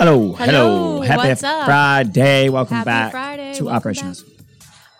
Hello, hello, Hello, happy what's up? Friday. Welcome Happy back Friday, to welcome Operation back.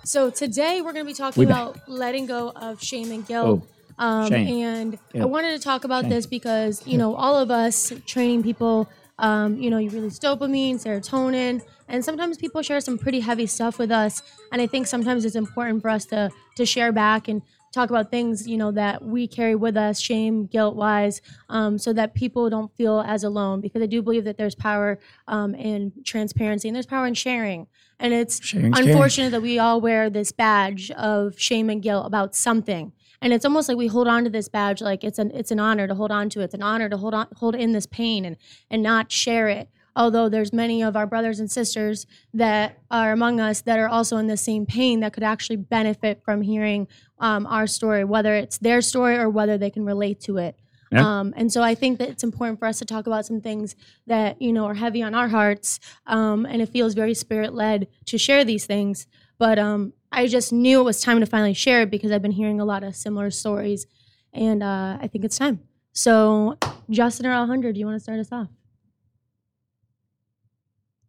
So today we're going to be talking We back. about letting go of shame and guilt. Oh, um, shame. And I wanted to talk about Shame. this because, you know, all of us training people, um, you know, you release dopamine, serotonin, and sometimes people share some pretty heavy stuff with us. And I think sometimes it's important for us to, to share back and talk about things, you know, that we carry with us, shame, guilt wise, um, so that people don't feel as alone. Because I do believe that there's power um, in transparency and there's power in sharing. And it's Sharing's caring. unfortunate that we all wear this badge of shame and guilt about something and it's almost like we hold on to this badge like it's an it's an honor to hold on to it. it's an honor to hold on hold in this pain and and not share it although there's many of our brothers and sisters that are among us that are also in the same pain that could actually benefit from hearing um, our story whether it's their story or whether they can relate to it Yeah. um, and so I think that it's important for us to talk about some things that you know are heavy on our hearts, um, and it feels very spirit led to share these things. But um, I just knew it was time to finally share it because I've been hearing a lot of similar stories, and uh, I think it's time. So, Justin or Alejandro, do you want to start us off?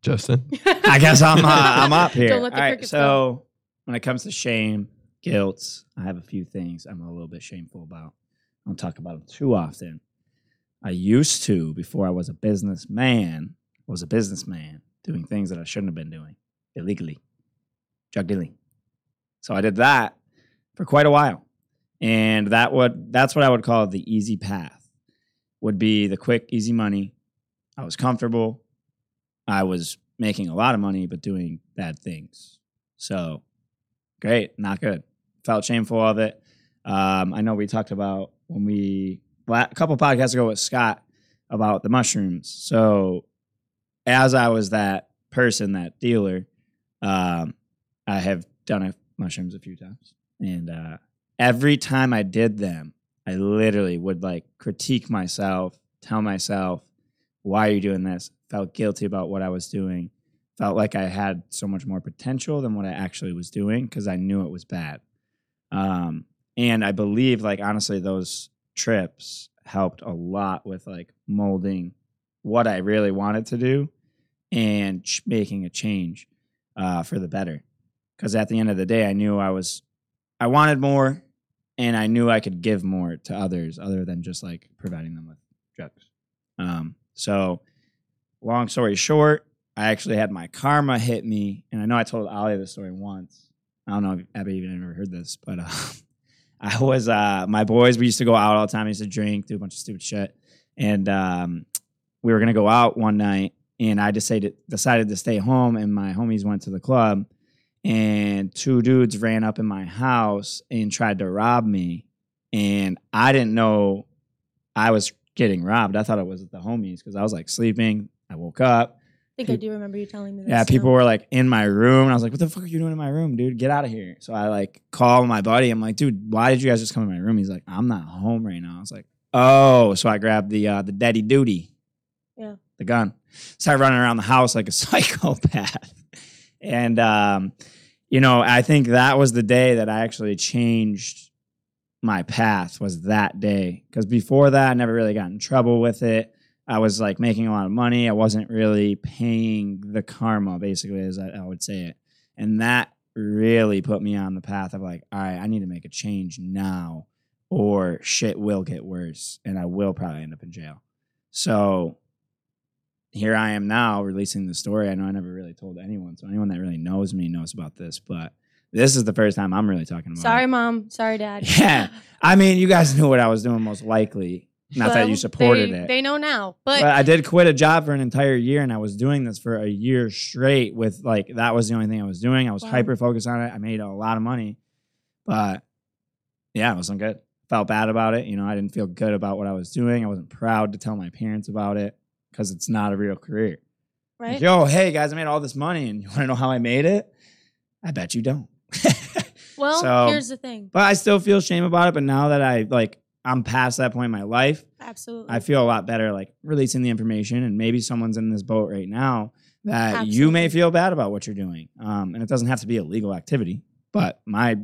Justin. I guess I'm uh, I'm up here. Don't let the All right, crickets so when it comes to shame, guilt, I have a few things I'm a little bit shameful about. I don't talk about them too often. I used to before I was a businessman. Was a businessman doing things that I shouldn't have been doing illegally, drug dealing. So I did that for quite a while, and that would that's what I would call the easy path. Would be the quick, easy money. I was comfortable. I was making a lot of money, but doing bad things. So great, not good. Felt shameful of it. Um, I know we talked about when we a couple podcasts ago with Scott about the mushrooms. So as I was that person, that dealer, um, I have done a, mushrooms a few times, and uh, every time I did them, I literally would like critique myself, tell myself, why are you doing this? Felt guilty about what I was doing. Felt like I had so much more potential than what I actually was doing because I knew it was bad. Um, and I believe, like, honestly, those trips helped a lot with like molding what I really wanted to do and ch- making a change uh, for the better. Because at the end of the day, I knew I was, I wanted more and I knew I could give more to others other than just like providing them with drugs. Um, so, long story short, I actually had my karma hit me, and I know I told Ali this story once. I don't know if Abby even ever heard this, but uh, I was uh, my boys. We used to go out all the time. We used to drink, do a bunch of stupid shit, and um, we were gonna go out one night, and I decided decided to stay home, and my homies went to the club, and two dudes ran up in my house and tried to rob me, and I didn't know I was getting robbed. I thought it was the homies because I was like sleeping. I woke up. I think I do remember you telling me this. Yeah, people were like in my room, and I was like, "What the fuck are you doing in my room, dude? Get out of here!" So I like call my buddy. I'm like, "Dude, why did you guys just come in my room?" He's like, "I'm not home right now." I was like, "Oh," so I grabbed the uh, the daddy duty, Yeah. the gun, started running around the house like a psychopath, and um, you know, I think that was the day that I actually changed my path. Was that day because before that, I never really got in trouble with it. I was like making a lot of money. I wasn't really paying the karma, basically, as I, I would say it. And that really put me on the path of like, all right, I need to make a change now, or shit will get worse, and I will probably end up in jail. So here I am now releasing the story. I know I never really told anyone, so anyone that really knows me knows about this, but this is the first time I'm really talking about Sorry, it. mom. Sorry, dad. Yeah. I mean, you guys knew what I was doing most likely. Not that you supported they, it. They know now, but But I did quit a job for an entire year, and I was doing this for a year straight. With like that was the only thing I was doing. I was Wow. hyper focused on it. I made a lot of money, but yeah, it wasn't good. Felt bad about it. You know, I didn't feel good about what I was doing. I wasn't proud to tell my parents about it because it's not a real career. right. Like, Yo, hey guys, I made all this money, and you want to know how I made it? I bet you don't. Well, So- here's the thing. but I still feel shame about it. But now that I like, I'm past that point in my life. Absolutely. I feel a lot better like releasing the information and maybe someone's in this boat right now that you may feel bad about what you're doing. Um, and it doesn't have to be a legal activity, but my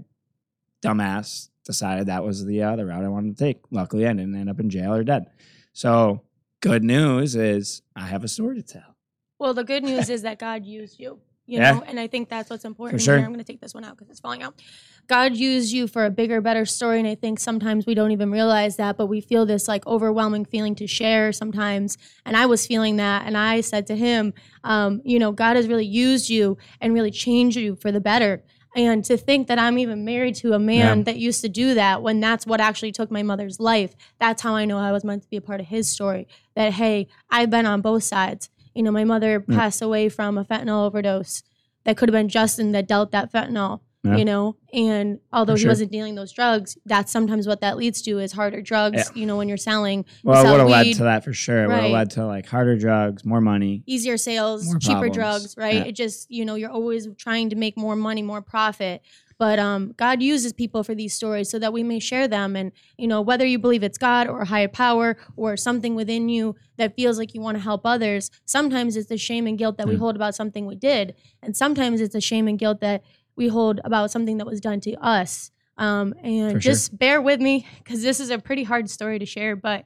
dumbass decided that was the uh, the route I wanted to take. Luckily, I didn't end up in jail or dead. So good news is I have a story to tell. Well, the good news is that God used you. You Yeah. know, and I think that's what's important. sure. Here, I'm going to take this one out because it's falling out. God used you for a bigger, better story, and I think sometimes we don't even realize that, but we feel this like overwhelming feeling to share sometimes. And I was feeling that, and I said to him, um, you know, God has really used you and really changed you for the better. And to think that I'm even married to a man Yeah. that used to do that when that's what actually took my mother's life, that's how I know I was meant to be a part of his story. That, hey, I've been on both sides. You know, my mother Yeah. passed away from a fentanyl overdose. That could have been Justin that dealt that fentanyl, Yeah. you know? And although For he wasn't dealing those drugs, that's sometimes what that leads to is harder drugs, you know, when you're selling. Well, it would have led to that for sure. It would have led to like harder drugs, more money. easier sales, cheaper drugs, right? Yeah. It just, you know, you're always trying to make more money, more profit. But um, God uses people for these stories so that we may share them. And, you know, whether you believe it's God or a higher power or something within you that feels like you want to help others, sometimes it's the shame and guilt that we hold about something we did. And sometimes it's the shame and guilt that we hold about something that was done to us. Um, and For sure. just bear with me because this is a pretty hard story to share, but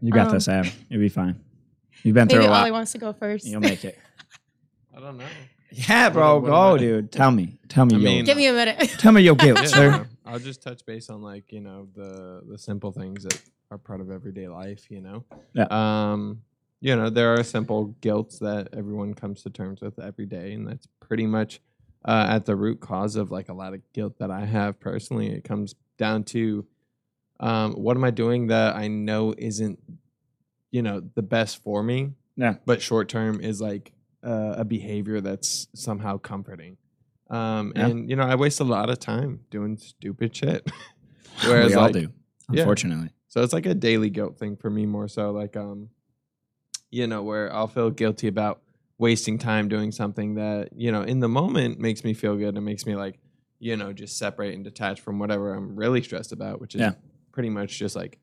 You got Um, this, Ab. You'll be fine. You've been through a lot. Ali wants to go first. You'll make it. I don't know. Yeah, bro. What- what go, about- dude. Tell me. Tell me I your mean- Give me a minute. Tell me your guilt, Yeah, sir. I'll just touch base on like you know the the simple things that are part of everyday life. You know. Yeah. Um. You know there are simple guilts that everyone comes to terms with every day, and that's pretty much uh, at the root cause of like a lot of guilt that I have personally. It comes down to um, what am I doing that I know isn't you know the best for me, Yeah. but short term is like uh, a behavior that's somehow comforting. Um, Yeah. and you know, I waste a lot of time doing stupid shit. Whereas, we all like, do, yeah. unfortunately. so it's like a daily guilt thing for me more so like um you know where I'll feel guilty about wasting time doing something that you know in the moment makes me feel good and makes me like you know just separate and detach from whatever I'm really stressed about which is Yeah. pretty much just like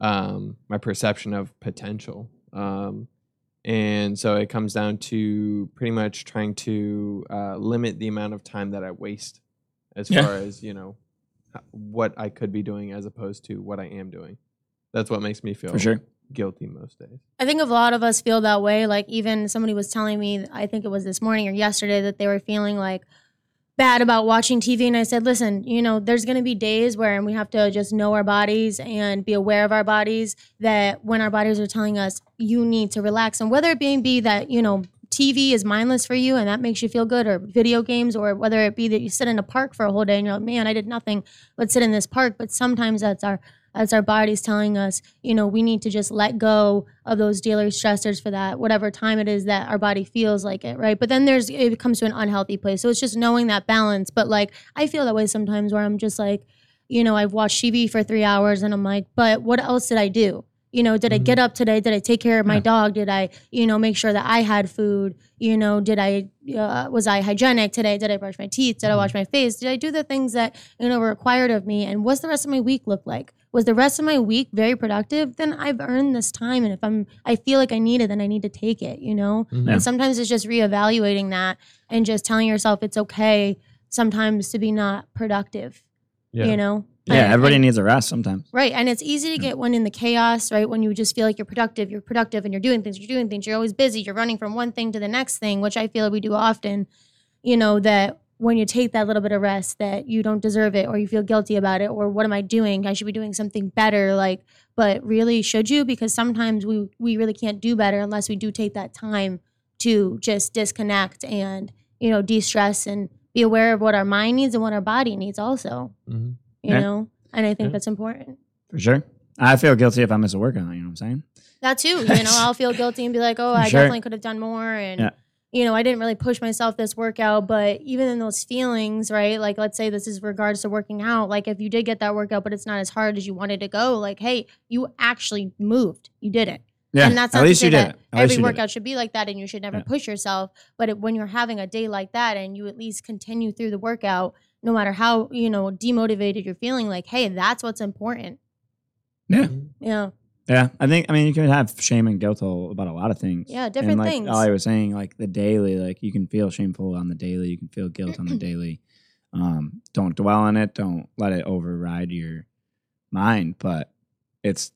um my perception of potential um and so it comes down to pretty much trying to uh, limit the amount of time that I waste as Yeah. far as you know what I could be doing as opposed to what I am doing. That's what makes me feel For sure. guilty most days. I think a lot of us feel that way. Like even somebody was telling me, I think it was this morning or yesterday, that they were feeling like bad about watching TV. And I said, listen, you know, there's going to be days where we have to just know our bodies and be aware of our bodies. That when our bodies are telling us you need to relax, and whether it be, be that you know. TV is mindless for you and that makes you feel good, or video games, or whether it be that you sit in a park for a whole day and you're like, man, I did nothing but sit in this park. But sometimes that's our that's our bodies telling us, you know, we need to just let go of those daily stressors for that, whatever time it is that our body feels like it, right? But then there's, it comes to an unhealthy place. So it's just knowing that balance. But like, I feel that way sometimes where I'm just like, you know, I've watched TV for three hours and I'm like, but what else did I do? You know, did I get up today? Did I take care of my Yeah. dog? Did I, you know, make sure that I had food? You know, did I, uh, was I hygienic today? Did I brush my teeth? Did I wash my face? Did I do the things that, you know, were required of me? And what's the rest of my week look like? Was the rest of my week very productive? Then I've earned this time. And if I'm, I feel like I need it, then I need to take it, you know? Mm-hmm. Yeah. And sometimes it's just reevaluating that and just telling yourself it's okay sometimes to be not productive, Yeah. you know? Yeah, And- everybody and- needs a rest sometimes. Right. And it's easy to mm. get one in the chaos, right? When you just feel like you're productive, you're productive and you're doing things, you're doing things, you're always busy, you're running from one thing to the next thing, which I feel we do often, you know, that when you take that little bit of rest that you don't deserve it or you feel guilty about it or what am I doing? I should be doing something better. Like, but really should you? Because sometimes we we really can't do better unless we do take that time to just disconnect and, you know, de-stress and be aware of what our mind needs and what our body needs also Mhm. you Yeah. know and i think Yeah. that's important For sure. I feel guilty if I miss a workout. You know what I'm saying? that too you know i'll feel guilty and be like oh For i sure. definitely could have done more and Yeah. You know i didn't really push myself this workout but even in those feelings right like let's say this is regards to working out like if you did get that workout but it's not as hard as you wanted to go like hey you actually moved you did it Yeah. and that's at least you did that it. At every you did it. workout should be like that and you should never Yeah. push yourself but it, when you're having a day like that and you at least continue through the workout no matter how you know demotivated you're feeling like hey that's what's important Yeah. yeah Yeah, I think I mean you can have shame and guilt all- about a lot of things. Yeah, different and like things. Ali was saying, like the daily, like you can feel shameful on the daily, you can feel guilt on the daily. Um, don't dwell on it. Don't let it override your mind. But it's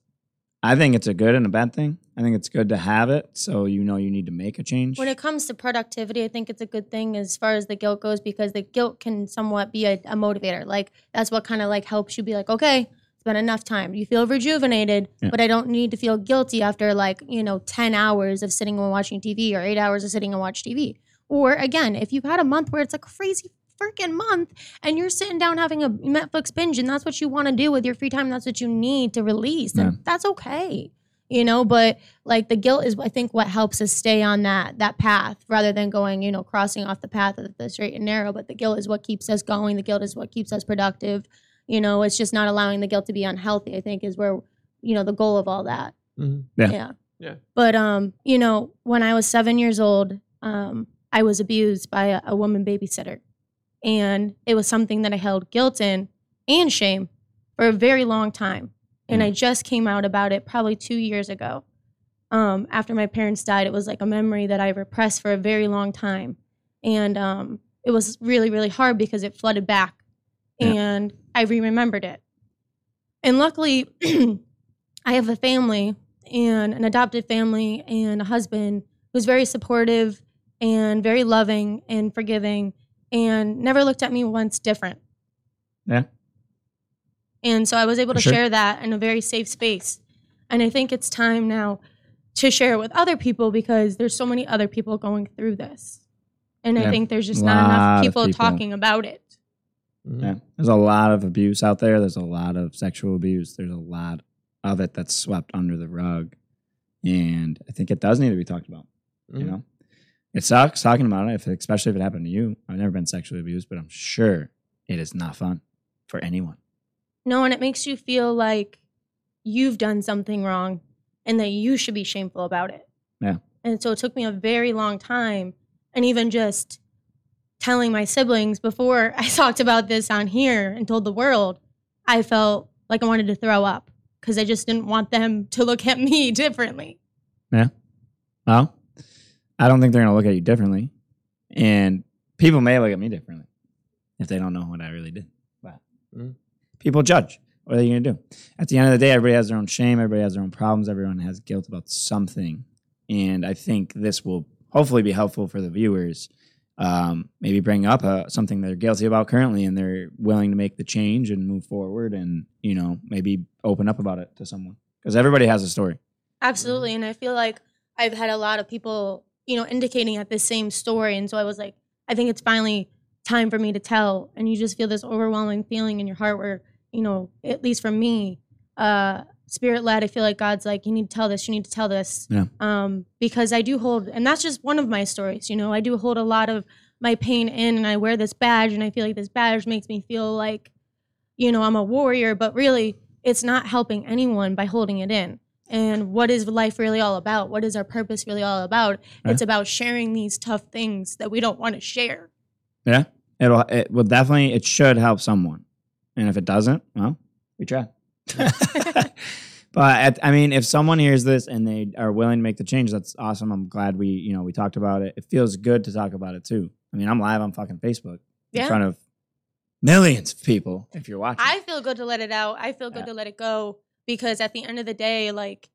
I think it's a good and a bad thing. I think it's good to have it so you know you need to make a change. When it comes to productivity, I think it's a good thing as far as the guilt goes because the guilt can somewhat be a, a motivator. Like that's what kind of like helps you be like, okay, it's enough time. You feel rejuvenated, Yeah. but I don't need to feel guilty after like, you know, 10 hours of sitting and watching TV or eight hours of sitting and watch TV. Or again, if you've had a month where it's a crazy freaking month and you're sitting down having a Netflix binge and that's what you want to do with your free time, that's what you need to release, then Yeah. that's okay. You know, but like the guilt is I think what helps us stay on that that path rather than going, you know, crossing off the path of the straight and narrow. But the guilt is what keeps us going. The guilt is what keeps us productive. You know, it's just not allowing the guilt to be unhealthy, I think is where, you know, the goal of all that. Mhm. Yeah. Yeah. Yeah. But um, you know, when I was seven years old, um, I was abused by a, a woman babysitter. And it was something that I held guilt in and shame for a very long time. And I just came out about it probably two years ago. Um, after my parents died, it was like a memory that I repressed for a very long time. And um, it was really, really hard because it flooded back. Yeah. And I re remembered it. And luckily, I have a family and an adopted family and a husband who's very supportive and very loving and forgiving and never looked at me once different. Yeah. And so I was able For to sure. share that in a very safe space. And I think it's time now to share it with other people because there's so many other people going through this. And I think there's just not enough people, people. talking about it. Mhm. Yeah. There's a lot of abuse out there. There's a lot of sexual abuse. There's a lot of it that's swept under the rug. And I think it does need to be talked about. You Mhm. know, it sucks talking about it, if, especially if it happened to you. I've never been sexually abused, but I'm sure it is not fun for anyone. No, and it makes you feel like you've done something wrong and that you should be shameful about it. Yeah. And so it took me a very long time and even just telling my siblings before I talked about this on here and told the world, I felt like I wanted to throw up because I just didn't want them to look at me differently. Yeah. Well, I don't think they're going to look at you differently. And people may look at me differently if they don't know what I really did. But Mm. people judge. What are you going to do? At the end of the day, everybody has their own shame. Everybody has their own problems. Everyone has guilt about something. And I think this will hopefully be helpful for the viewers. Um, maybe bring up uh, something they're guilty about currently and they're willing to make the change and move forward and, you know, maybe open up about it to someone. Because everybody has a story. Absolutely. And I feel like I've had a lot of people, you know, indicating at the same story. And so I was like, I think it's finally time for me to tell. And you just feel this overwhelming feeling in your heart where, you know, at least for me, uh, spirit led, I feel like God's like, you need to tell this, you need to tell this. Yeah. Um, because I do hold, and that's just one of my stories, you know, I do hold a lot of my pain in and I wear this badge and I feel like this badge makes me feel like, you know, I'm a warrior, but really it's not helping anyone by holding it in. And what is life really all about? What is our purpose really all about? Right. It's about sharing these tough things that we don't want to share. Yeah, it'll it will definitely it should help someone, and if it doesn't, well, we try. but at, I mean, if someone hears this and they are willing to make the change, that's awesome. I'm glad we you know we talked about it. It feels good to talk about it too. I mean, I'm live on fucking Facebook in front of millions of people. If you're watching, I feel good to let it out. I feel good Yeah. to let it go because at the end of the day, like,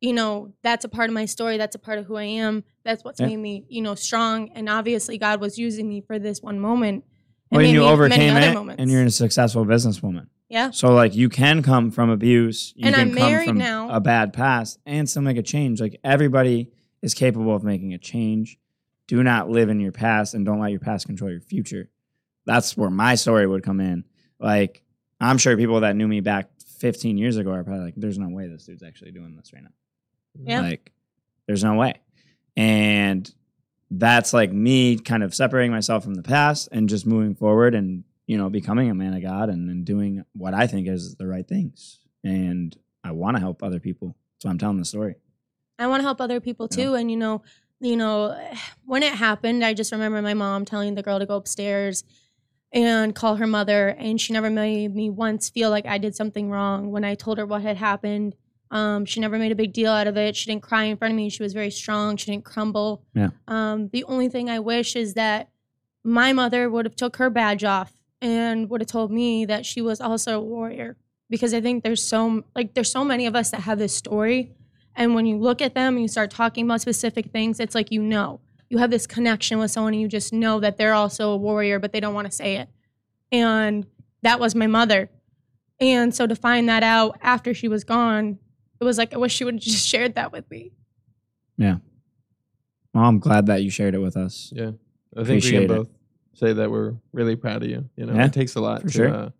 you know, that's a part of my story. That's a part of who I am. That's what's Yeah. made me, you know, strong. And obviously, God was using me for this one moment. and when maybe you overcame it, moments. and you're a successful businesswoman. Yeah, So like you can come from abuse, you And can I'm come married from now. a bad past and still make a change. Like everybody is capable of making a change. Do not live in your past and don't let your past control your future. That's where my story would come in. Like I'm sure people that knew me back 15 years ago are probably like, "There's no way this dude's actually doing this right now." Yeah. Like, there's no way. And that's like me kind of separating myself from the past and just moving forward and, you know, becoming a man of God and, and doing what I think is the right things. And I want to help other people. So I'm telling the story. I want to help other people Yeah. too. And you know, you know, when it happened, I just remember my mom telling the girl to go upstairs and call her mother, and she never made me once feel like I did something wrong when I told her what had happened. Um, she never made a big deal out of it. She didn't cry in front of me. She was very strong. She didn't crumble. Yeah. Um, the only thing I wish is that my mother would have took her badge off and would have told me that she was also a warrior. Because I think there's so like there's so many of us that have this story and when you look at them and you start talking about specific things it's like you know you have this connection with someone and you just know that they're also a warrior but they don't want to say it. And that was my mother. And so to find that out after she was gone it was like I wish she would have just shared that with me. Yeah. Well, I'm glad that you shared it with us. Yeah, I think we Appreciate can it. Say that we're really proud of you. You know, Yeah, it takes a lot to sure. uh,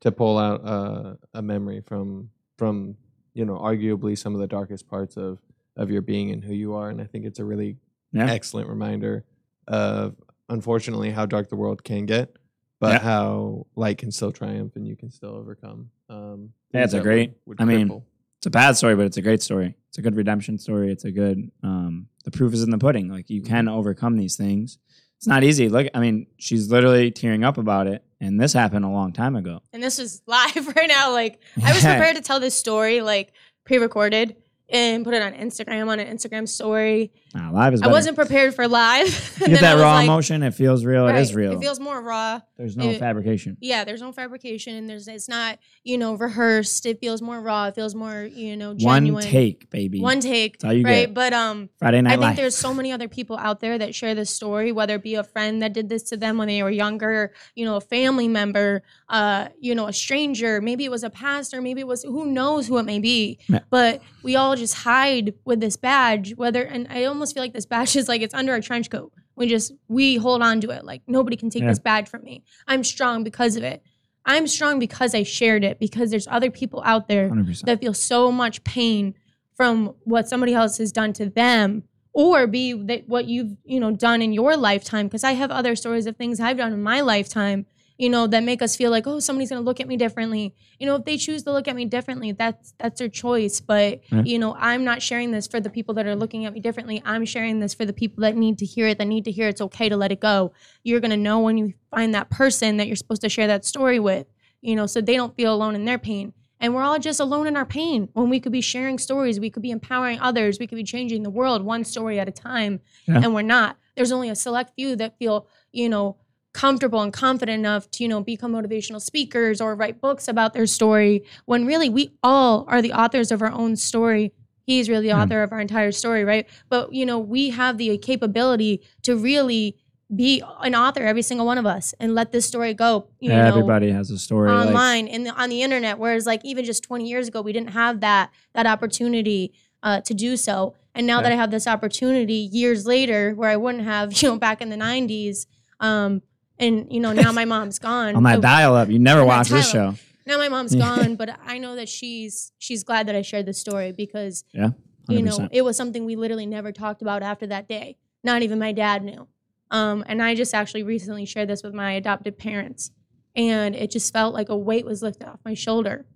to pull out uh, a memory from from you know arguably some of the darkest parts of of your being and who you are, and I think it's a really Yeah. excellent reminder of unfortunately how dark the world can get, but Yeah. how light can still triumph and you can still overcome. Um, Yeah, it's a great- would I mean. It's a bad story, but it's a great story. It's a good redemption story. It's a good. Um, the proof is in the pudding. Like you can overcome these things. It's not easy. Look, I mean, she's literally tearing up about it, and this happened a long time ago. and this is live right now like I was prepared to tell this story like pre-recorded and put it on Instagram on an Instagram story. Nah, live is I wasn't prepared for live. You get that raw like, emotion. It feels real. It is real. It feels more raw. There's no it- fabrication. Yeah, there's no fabrication and there's it's not, you know, rehearsed. It feels more raw. It feels more, you know, genuine. One take, baby. One take. That's all you right. get. But um Friday Night I think Live. there's so many other people out there that share this story, whether it be a friend that did this to them when they were younger, you know, a family member, uh, you know, a stranger, maybe it was a pastor, maybe it was who knows who it may be. Yeah. But we all just hide with this badge, whether and I almost feel like this badge is like it's under a trench coat. We just we hold on to it. Like nobody can take Yeah. this badge from me. I'm strong because of it. I'm strong because I shared it, because there's other people out there 100%. that feel so much pain from what somebody else has done to them or be that what you've you know done in your lifetime because i have other stories of things i've done in my lifetime you know that make us feel like oh somebody's to look at me differently. You know if they choose to look at me differently that's that's their choice. But Yeah. you know i'm not sharing this for the people that are looking at me differently. I'm sharing this for the people that need to hear it that need to hear it's okay to let it go. You're to know when you find that person that you're supposed to share that story with you know so they don't feel alone in their pain. And we're all just alone in our pain. When we could be sharing stories we could be empowering others we could be changing the world one story at a time Yeah. and we're not. There's only a select few that feel you know comfortable and confident enough to you know become motivational speakers or write books about their story when really we all are the authors of our own story he's really the Yeah. author of our entire story right but you know we have the capability to really be an author every single one of us and let this story go you know Everybody has a story. like- online in the, on the internet whereas like even just 20 years ago we didn't have that that opportunity uh, to do so and now that i have this opportunity years later where i wouldn't have you know back in the 90s um and you know now my mom's gone on that Uh, dial up. You never watch this show. now my mom's gone but i know that she's she's glad that i shared this story because Yeah. 100%. you know it was something we literally never talked about after that day not even my dad knew um, and i just actually recently shared this with my adopted parents and it just felt like a weight was lifted off my shoulder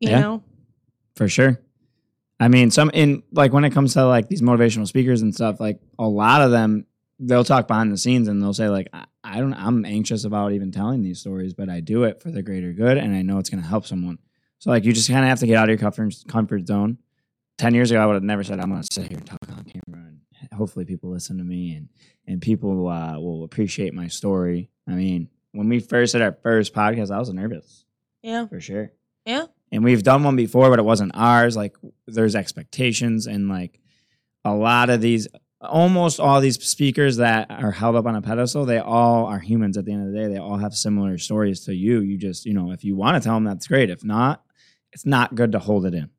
you Yeah. know for sure. I mean, some in like when it comes to like these motivational speakers and stuff, like a lot of them, they'll talk behind the scenes and they'll say like, I, I don't, I'm anxious about even telling these stories, but I do it for the greater good, and I know it's going to help someone. So like, you just kind of have to get out of your comfort comfort zone. Ten years ago, I would have never said I'm going to sit here and talk on camera, and hopefully people listen to me and and people uh, will appreciate my story. I mean, when we first did our first podcast, I was nervous yeah for sure yeah and we've done one before but it wasn't ours like there's expectations and like a lot of these almost all these speakers that are held up on a pedestal they all are humans at the end of the day. They all have similar stories to you. You just you know if you want to tell them that's great. If not it's not good to hold it in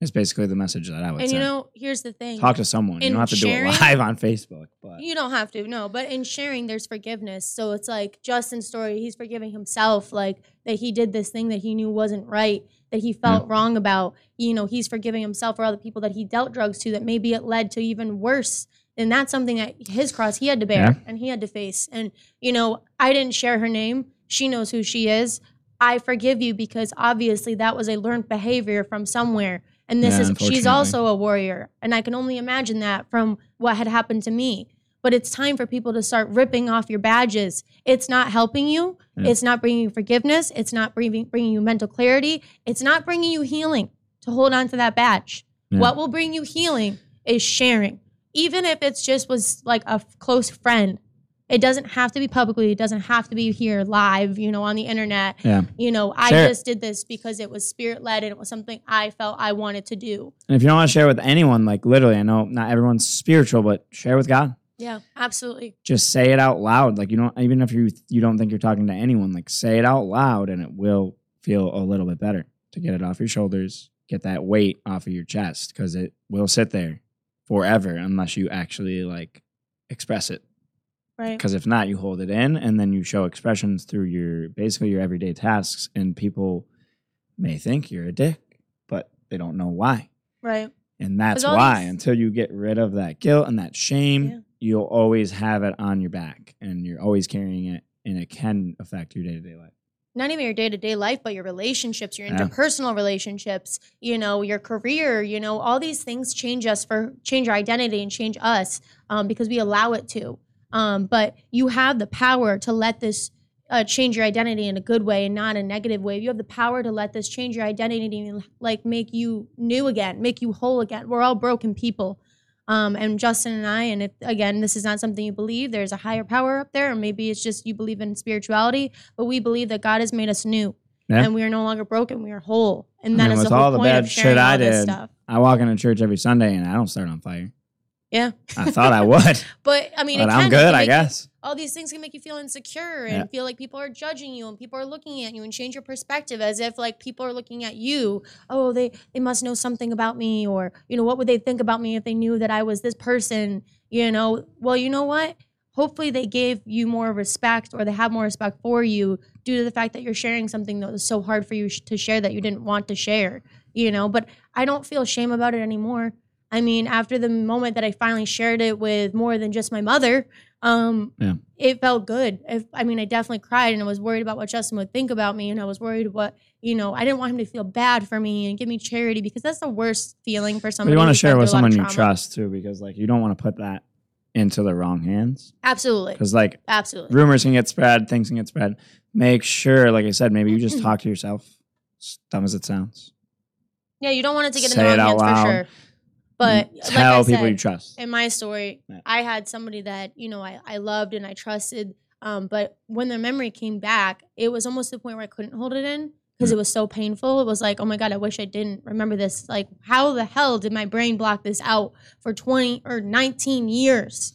it's basically the message that i would and say. And you know here's the thing. Talk to someone. You don't have to sharing- do it live on facebook but you don't have to no but in sharing there's forgiveness. So it's like justin's story he's forgiving himself like that he did this thing that he knew wasn't right that he felt wrong about. You know he's forgiving himself for all the people that he dealt drugs to that maybe it led to even worse and that's something that his cross he had to bear Yeah. and he had to face and you know i didn't share her name she knows who she is i forgive you because obviously that was a learned behavior from somewhere and this Yeah, is she's also a warrior and i can only imagine that from what had happened to me but it's time for people to start ripping off your badges. It's not helping you. Yeah. It's not bringing you forgiveness. It's not bringing, bringing you mental clarity. It's not bringing you healing to hold on to that badge. What will bring you healing is sharing, even if it's just was like a f- close friend. It doesn't have to be publicly. It doesn't have to be here live, you know, on the internet. Yeah. You know, I Share it. just did this because it was spirit led and it was something I felt I wanted to do. And if you don't want to share with anyone, like literally, I know not everyone's spiritual, but share with God. Yeah, absolutely. Just say it out loud. Like you don't even if you you don't think you're talking to anyone, like say it out loud and it will feel a little bit better to get it off your shoulders, get that weight off of your chest because it will sit there forever unless you actually like express it. Right. Because if not, you hold it in and then you show expressions through your basically your everyday tasks, and people may think you're a dick, but they don't know why. Right. And that's why, these- until you get rid of that guilt and that shame, Yeah. you'll always have it on your back and you're always carrying it, and it can affect your day to day life. Not even your day-to-day life but your relationships your Yeah. interpersonal relationships you know your career you know all these things change us for change our identity and change us um, because we allow it to. Um, but you have the power to let this uh, change your identity in a good way and not a negative way. You have the power to let this change your identity and like make you new again make you whole again. We're all broken people um, and Justin and I, and if, again, this is not something you believe, there's a higher power up there, or maybe it's just you believe in spirituality, but we believe that God has made us new, Yeah. and we are no longer broken; we are whole, and I that mean, is with the whole all the point bad of sharing shit I this did, stuff. I walk into church every Sunday and I don't start on fire. Yeah, I thought I would, but I mean, but I'm good, I make you- guess. all these things can make you feel insecure and Yeah. feel like people are judging you and people are looking at you and change your perspective as if like people are looking at you. Oh they they must know something about me or you know what would they think about me if they knew that i was this person you know? Well you know what? Hopefully they gave you more respect or they have more respect for you due to the fact that you're sharing something that was so hard for you sh- to share that you didn't want to share you know? But i don't feel shame about it anymore i mean after the moment that i finally shared it with more than just my mother um Yeah. it felt good if, i mean i definitely cried and i was worried about what justin would think about me and i was worried what you know i didn't want him to feel bad for me and give me charity because that's the worst feeling for But somebody you want to share with through a lot of someone you trust too, because like you don't want to put that into the wrong hands. absolutely Because like absolutely rumors can get spread, things can get spread. Make sure, like I said, maybe you just talk to yourself. As dumb as it sounds. yeah you don't want it to get Say in the wrong hands loud. for sure but like tell I people said, you trust. in my story, Yeah. I had somebody that you know I, I loved and I trusted. Um, but when the memory came back, it was almost to the point where I couldn't hold it in because Mm. it was so painful. It was like, oh my god, I wish I didn't remember this. Like, how the hell did my brain block this out for twenty or nineteen years?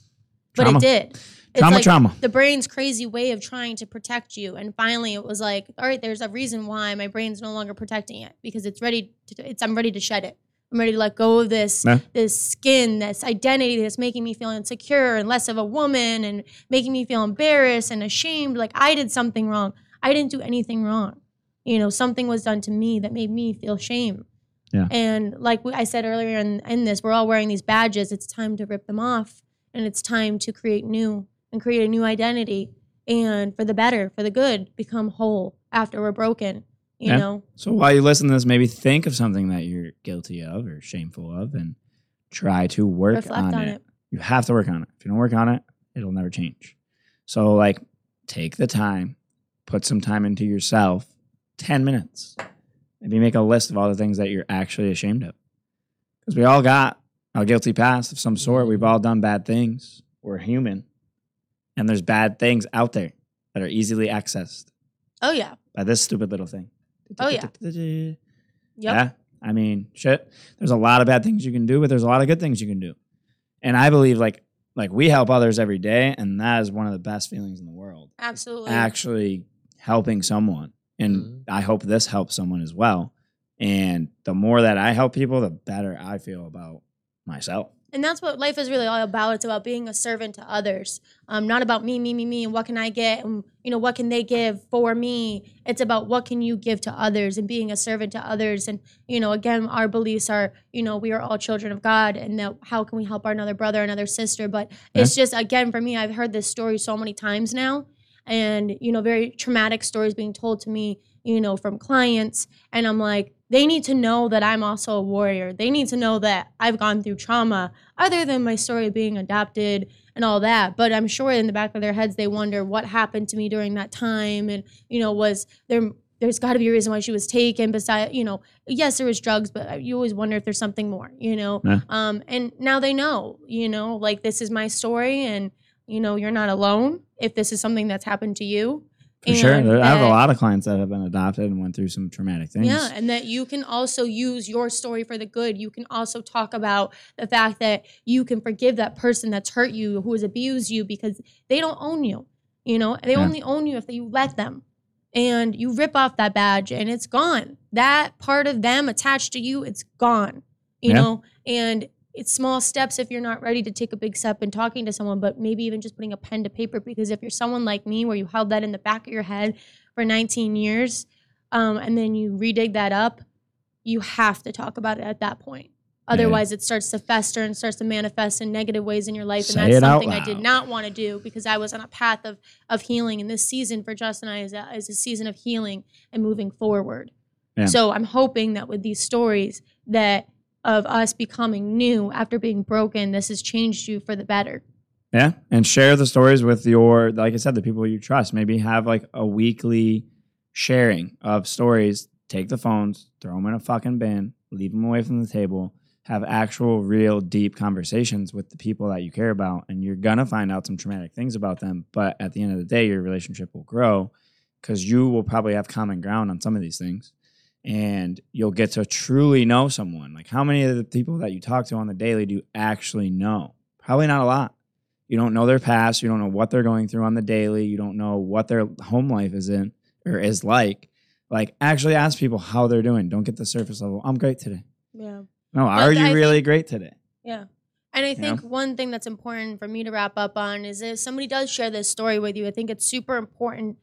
But Trauma. it did. It's Trauma, like trauma. the brain's crazy way of trying to protect you. And finally, it was like, all right, there's a reason why my brain's no longer protecting it because it's ready. To, it's I'm ready to shed it. I'm ready to let go of this Yeah. this skin, this identity that's making me feel insecure and less of a woman and making me feel embarrassed and ashamed. Like I did something wrong. I didn't do anything wrong. You know, something was done to me that made me feel shame. Yeah. And like I said earlier in, in this, we're all wearing these badges. It's time to rip them off and it's time to create new and create a new identity and for the better, for the good, become whole after we're broken. You Yeah. know? So while you listen to this, maybe think of something that you're guilty of or shameful of and try to work Reflect on, on it. it. You have to work on it. If you don't work on it, it'll never change. So like take the time, put some time into yourself, 10 minutes. Maybe make a list of all the things that you're actually ashamed of. Because we all got a guilty past of some sort. We've mm-hmm. all done bad things. We're human. And there's bad things out there that are easily accessed Oh yeah. by this stupid little thing. Oh, yeah. Yep. Yep. Yeah. I mean, shit. There's a lot of bad things you can do, but there's a lot of good things you can do. And I believe like like we help others every day, and that is one of the best feelings in the world. Absolutely. Actually helping someone. And Mhm. I hope this helps someone as well. And the more that I help people, the better I feel about myself. And that's what life is really all about. It's about being a servant to others. Um, not about me, me, me, me, and what can I get, and you know what can they give for me. It's about what can you give to others and being a servant to others. And you know, again, our beliefs are, you know, we are all children of God, and that how can we help our another brother, another sister? But it's just again for me, I've heard this story so many times now, and you know, very traumatic stories being told to me, you know, from clients, and I'm like, they need to know that I'm also a warrior. They need to know that I've gone through trauma other than my story of being adopted and all that. But I'm sure in the back of their heads they wonder what happened to me during that time, and you know, was there? There's got to be a reason why she was taken. Besides, you know, yes, there was drugs, but you always wonder if there's something more, you know. Yeah. Um, and now they know, you know, like this is my story, and you know, you're not alone. if this is something that's happened to you. For sure. and There- I have a lot of clients that have been adopted and went through some traumatic things. Yeah, and that you can also use your story for the good. You can also talk about the fact that you can forgive that person that's hurt you, who has abused you, because they don't own you. You know, they Yeah. only own you if you let them. And you rip off that badge and it's gone. That part of them attached to you, it's gone. You Yeah. know, and it's small steps if you're not ready to take a big step in talking to someone, but maybe even just putting a pen to paper. Because if you're someone like me, where you held that in the back of your head for 19 years, um, and then you redig that up, you have to talk about it at that point. Otherwise, it starts to fester and starts to manifest in negative ways in your life, Say and that's something I did not want to do because I was on a path of of healing. And this season for Justin and I is a, is a season of healing and moving forward. Yeah. So I'm hoping that with these stories that of us becoming new after being broken, this has changed you for the better. Yeah. And share the stories with your, like I said, the people you trust. Maybe have like a weekly sharing of stories. Take the phones, throw them in a fucking bin, leave them away from the table, have actual, real, deep conversations with the people that you care about. And you're going to find out some traumatic things about them. But at the end of the day, your relationship will grow because you will probably have common ground on some of these things. And you'll get to truly know someone. Like, how many of the people that you talk to on the daily do you actually know? Probably not a lot. You don't know their past. You don't know what they're going through on the daily. You don't know what their home life is in or is like. Like, actually ask people how they're doing. Don't get the surface level. I'm great today. Yeah. No, are you I really great today? Yeah. And I know? think one thing that's important for me to wrap up on is if somebody does share this story with you, I think it's super important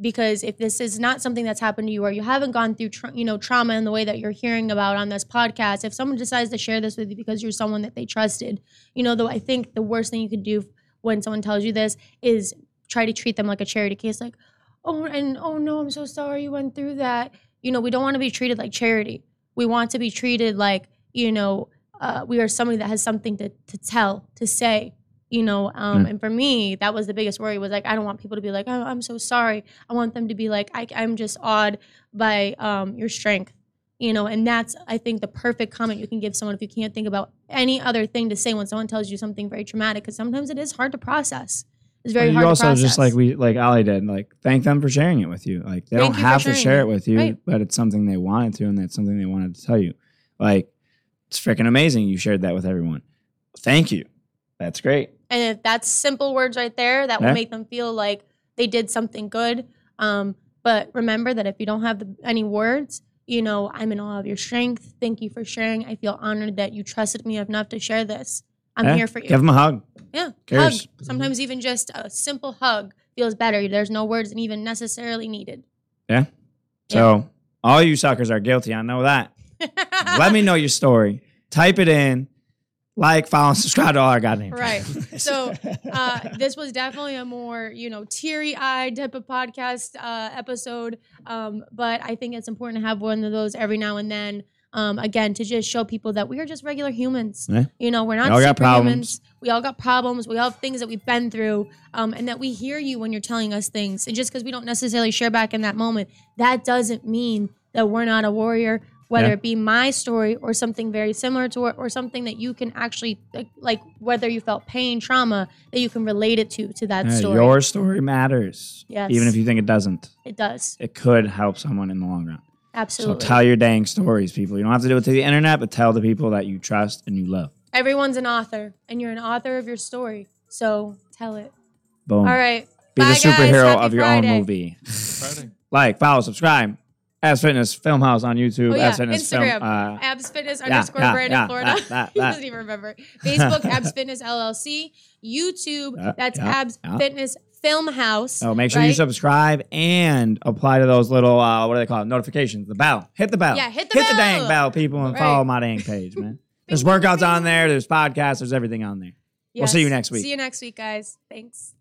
because if this is not something that's happened to you or you haven't gone through tra- you know trauma in the way that you're hearing about on this podcast, if someone decides to share this with you because you're someone that they trusted, you know, though I think the worst thing you could do when someone tells you this is try to treat them like a charity case like, "Oh, and oh no, I'm so sorry you went through that." You know, we don't want to be treated like charity. We want to be treated like, you know, uh, we are somebody that has something to, to tell, to say, you know. Um, Mm. And for me, that was the biggest worry was like, I don't want people to be like, oh, I'm so sorry. I want them to be like, I, I'm just awed by um, your strength, you know. And that's, I think, the perfect comment you can give someone if you can't think about any other thing to say when someone tells you something very traumatic, because sometimes it is hard to process. It's very Well, hard you also to process. just like we like Ali did, like thank them for sharing it with you. Like they Thank don't have to share it. it with you, Right. but it's something they wanted to, and that's something they wanted to tell you. Like it's freaking amazing you shared that with everyone. Thank you. That's great. And if that's simple words right there, that Yeah. will make them feel like they did something good. Um, but remember that if you don't have the, any words, you know, I'm in awe of your strength. Thank you for sharing. I feel honored that you trusted me enough to share this. I'm Yeah. here for you. Give them a hug. yeah, hug. Sometimes even just a simple hug feels better. There's no words and even necessarily needed. Yeah. So all you suckers are guilty. I know that. Let me know your story. Type it in. Like, follow, and subscribe to all our goddamn. Right. So uh, this was definitely a more you know teary eyed type of podcast uh, episode, um, but I think it's important to have one of those every now and then. Um, again, to just show people that we are just regular humans. Yeah. You know, we're not We all got problems. We all got problems. We all have things that we've been through, um, and that we hear you when you're telling us things. And just because we don't necessarily share back in that moment, that doesn't mean that we're not a warrior. Whether Yeah. it be my story or something very similar to it, or something that you can actually like, like whether you felt pain, trauma, that you can relate it to to that Yeah, story. Your story matters. Yes. Even if you think it doesn't, it does it could help someone in the long run. absolutely. So tell your dang stories, people. You don't have to do it to the internet, but tell the people that you trust and you love. Everyone's an author, and you're an author of your story. So tell it. Boom. All right. Be Bye, the superhero guys. Of your Friday. own movie. Like, follow, subscribe. Abs Fitness Film House on YouTube. Oh, yeah. Abs Fitness Instagram. Film. Uh, Abs Fitness Yeah, underscore yeah, brand yeah, in Florida. that, that, he doesn't even remember. Facebook, Abs Fitness LLC. YouTube, that's Abs. Fitness Film House. oh, make sure you subscribe and apply to those little, uh, what do they call it? Notifications. The bell. Hit the bell. Yeah, hit the bell. Hit the dang bell. people, and Right. follow my dang page, man. There's workouts on there. There's podcasts. There's everything on there. We'll see you next week. See you next week, guys. Thanks.